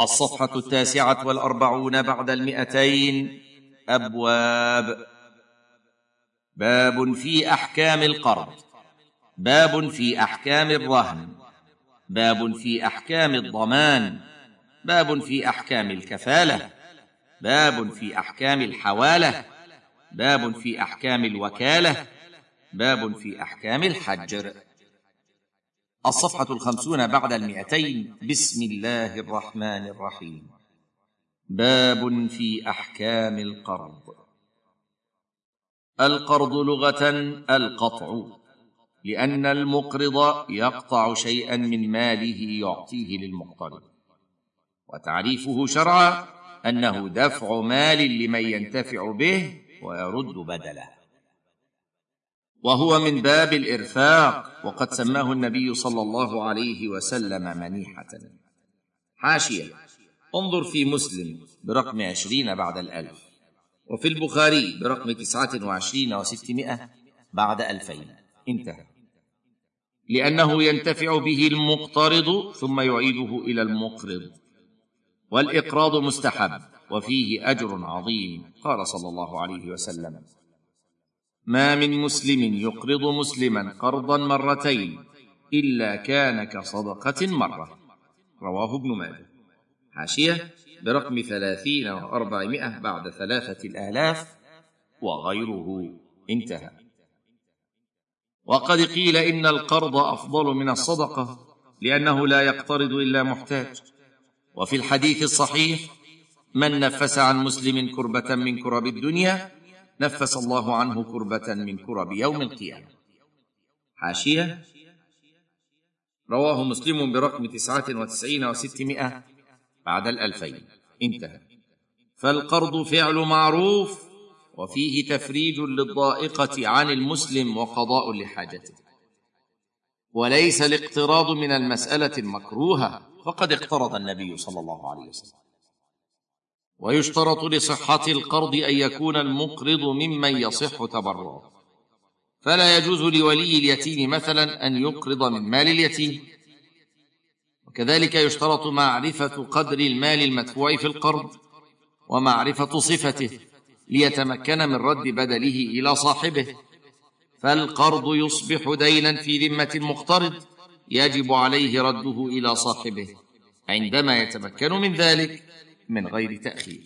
الصفحة التاسعة والأربعون بعد المئتين. أبواب. باب في أحكام القرض. باب في أحكام الرهن. باب في أحكام الضمان. باب في أحكام الكفالة. باب في أحكام الحوالة. باب في أحكام الوكالة. باب في أحكام الحجر. الصفحة الخمسون بعد المئتين. بسم الله الرحمن الرحيم. باب في أحكام القرض. القرض لغة القطع. لأن المقرض يقطع شيئا من ماله يعطيه للمقترض. وتعريفه شرعا أنه دفع مال لمن ينتفع به ويرد بدله. وهو من باب الإرفاق وقد سماه النبي صلى الله عليه وسلم منيحة. حاشية انظر في مسلم برقم عشرين بعد الألف وفي البخاري برقم تسعة وعشرين وستمائة بعد ألفين. انتهى. لأنه ينتفع به المقترض ثم يعيده إلى المقرض والإقراض مستحب وفيه أجر عظيم قال صلى الله عليه وسلم. ما من مسلم يقرض مسلما قرضا مرتين إلا كان كصدقة مرة. رواه ابن ماجه. حاشية برقم ثلاثين وأربعمائة بعد ثلاثة الآلاف وغيره. انتهى. وقد قيل إن القرض أفضل من الصدقة لأنه لا يقترض إلا محتاج. وفي الحديث الصحيح من نفس عن مسلم كربة من كرب الدنيا نفس الله عنه كربة من كرب يوم القيامة. حاشية؟ رواه مسلم برقم تسعة وتسعين وستمائة بعد الألفين. انتهى. فالقرض فعل معروف وفيه تفريج للضائقة عن المسلم وقضاء لحاجته. وليس الاقتراض من المسألة المكروهة فقد اقترض النبي صلى الله عليه وسلم. ويشترط لصحة القرض أن يكون المقرض ممن يصح تبرعه. فلا يجوز لولي اليتيم مثلا أن يقرض من مال اليتيم. وكذلك يشترط معرفة قدر المال المدفوع في القرض ومعرفة صفته ليتمكن من رد بدله إلى صاحبه. فالقرض يصبح دينا في ذمة المقترض يجب عليه رده إلى صاحبه عندما يتمكن من ذلك. من غير تأخير.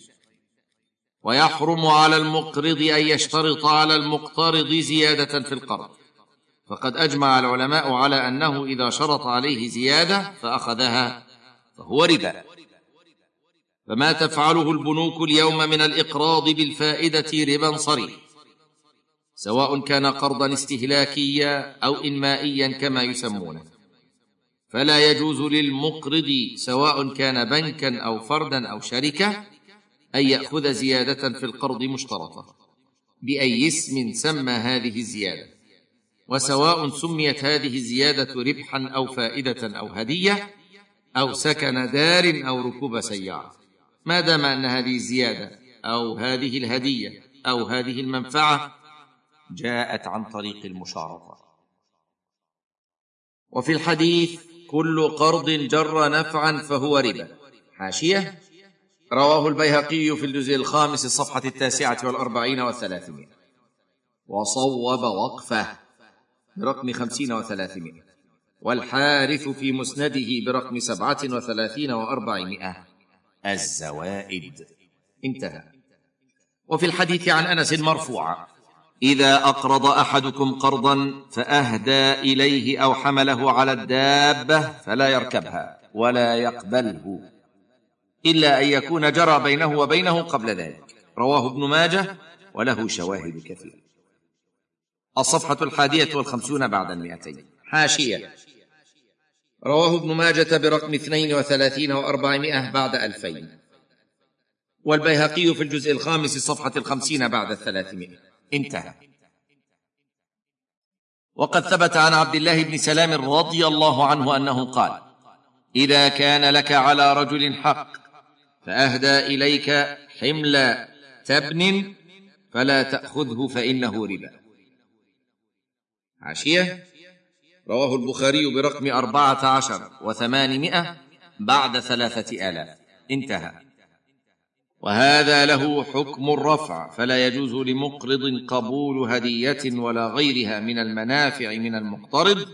ويحرم على المقرض أن يشترط على المقترض زيادة في القرض. فقد أجمع العلماء على أنه إذا شرط عليه زيادة فأخذها فهو ربا. فما تفعله البنوك اليوم من الإقراض بالفائدة ربا صريح. سواء كان قرضا استهلاكيا أو إنمائيا كما يسمونه. فلا يجوز للمقرض سواء كان بنكا أو فردا أو شركة أن يأخذ زيادة في القرض مشترطة بأي اسم سمى هذه الزيادة وسواء سميت هذه الزيادة ربحا أو فائدة أو هدية أو سكن دار أو ركوب سيارة. ما دام أن هذه الزيادة أو هذه الهدية أو هذه المنفعة جاءت عن طريق المشارطة. وفي الحديث كل قرض جر نفعا فهو ربا. حاشية؟ رواه البيهقي في الجزء الخامس الصفحة التاسعة والأربعين والثلاثمائة. وصوب وقفه برقم خمسين وثلاثمائة. والحارث في مسنده برقم سبعة وثلاثين وأربعمائة. الزوائد. انتهى. وفي الحديث عن أنس مرفوعا. إذا أقرض أحدكم قرضا فأهدى إليه أو حمله على الدابة فلا يركبها ولا يقبله إلا أن يكون جرى بينه وبينه قبل ذلك. رواه ابن ماجه وله شواهد كثيرة. الصفحة الحادية والخمسون بعد المئتين. حاشية. رواه ابن ماجه برقم اثنين وثلاثين وأربعمائة بعد ألفين. والبيهقي في الجزء الخامس صفحة الخمسين بعد الثلاثمائة. انتهى. وقد ثبت عن عبد الله بن سلام رضي الله عنه أنه قال إذا كان لك على رجل حق فأهدى إليك حمل تبن فلا تأخذه فإنه ربا. عشية. رواه البخاري برقم أربعة عشر وثمانمائة بعد ثلاثة آلاف. انتهى. وهذا له حكم الرفع فلا يجوز لمقرض قبول هدية ولا غيرها من المنافع من المقترض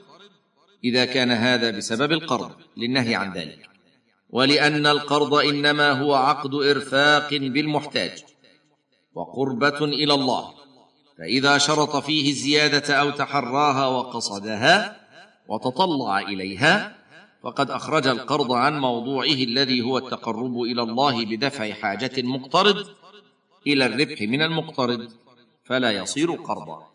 إذا كان هذا بسبب القرض للنهي عن ذلك. ولأن القرض إنما هو عقد إرفاق بالمحتاج وقربة إلى الله فإذا شرط فيه الزيادة أو تحراها وقصدها وتطلع إليها فقد أخرج القرض عن موضوعه الذي هو التقرب إلى الله بدفع حاجة المقترض إلى الربح من المقترض فلا يصير قرضا.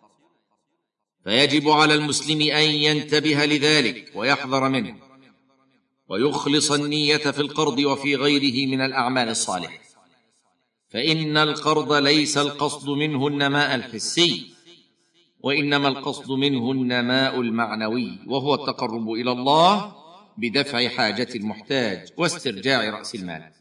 فيجب على المسلم أن ينتبه لذلك ويحذر منه. ويخلص النية في القرض وفي غيره من الأعمال الصالحة. فإن القرض ليس القصد منه النماء الحسي وإنما القصد منه النماء المعنوي وهو التقرب إلى الله بدفع حاجة المحتاج واسترجاع رأس المال.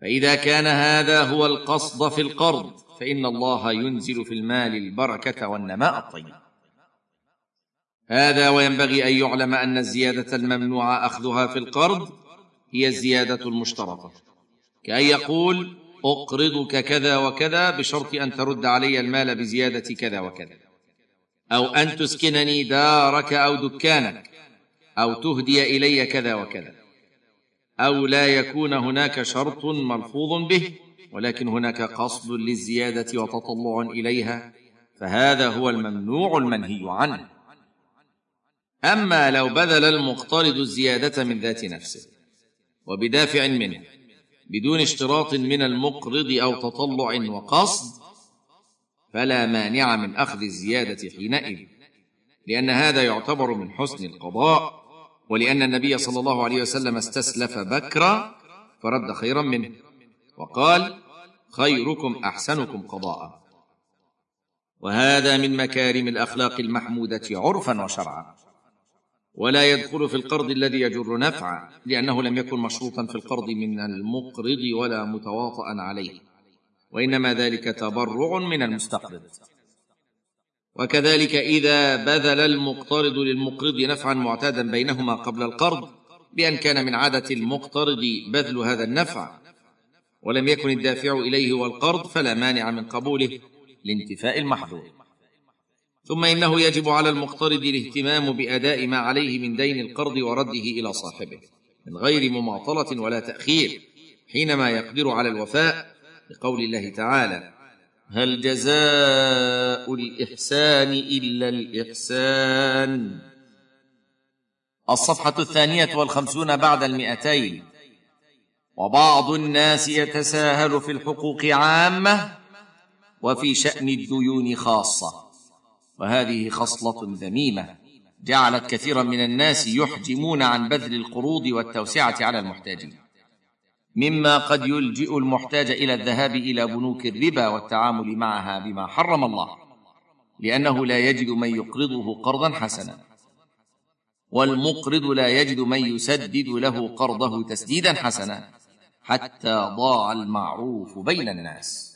فإذا كان هذا هو القصد في القرض فإن الله ينزل في المال البركة والنماء الطيب. هذا وينبغي أن يعلم أن الزيادة الممنوع أخذها في القرض هي الزيادة المشترطة. كأن يقول أقرضك كذا وكذا بشرط أن ترد علي المال بزيادة كذا وكذا. أو أن تسكنني دارك أو دكانك. أو تهدي إلي كذا وكذا. أو لا يكون هناك شرط ملفوظ به ولكن هناك قصد للزيادة وتطلع إليها فهذا هو الممنوع المنهي عنه. أما لو بذل المقترض الزيادة من ذات نفسه وبدافع منه بدون اشتراط من المقرض أو تطلع وقصد فلا مانع من أخذ الزيادة حينئذ لأن هذا يعتبر من حسن القضاء. ولأن النبي صلى الله عليه وسلم استسلف بكرا فرد خيرا منه وقال خيركم أحسنكم قضاء. وهذا من مكارم الأخلاق المحمودة عرفا وشرعا. ولا يدخل في القرض الذي يجر نفعا لأنه لم يكن مشروطا في القرض من المقرض ولا متواطئا عليه. وإنما ذلك تبرع من المستقرض. وكذلك إذا بذل المقترض للمقرض نفعا معتادا بينهما قبل القرض بأن كان من عادة المقترض بذل هذا النفع. ولم يكن الدافع إليه والقرض فلا مانع من قبوله لانتفاء المحظور. ثم إنه يجب على المقترض الاهتمام بأداء ما عليه من دين القرض ورده إلى صاحبه من غير مماطلة ولا تأخير حينما يقدر على الوفاء لقول الله تعالى هل جزاء الإحسان إلا الإحسان؟ الصفحة الثانية والخمسون بعد المئتين. وبعض الناس يتساهل في الحقوق عامة وفي شأن الديون خاصة. وهذه خصلة ذميمة جعلت كثيرا من الناس يحجمون عن بذل القروض والتوسعة على المحتاجين. مما قد يلجئ المحتاج إلى الذهاب إلى بنوك الربا والتعامل معها بما حرم الله لأنه لا يجد من يقرضه قرضا حسنا والمقرض لا يجد من يسدد له قرضه تسديدا حسنا حتى ضاع المعروف بين الناس.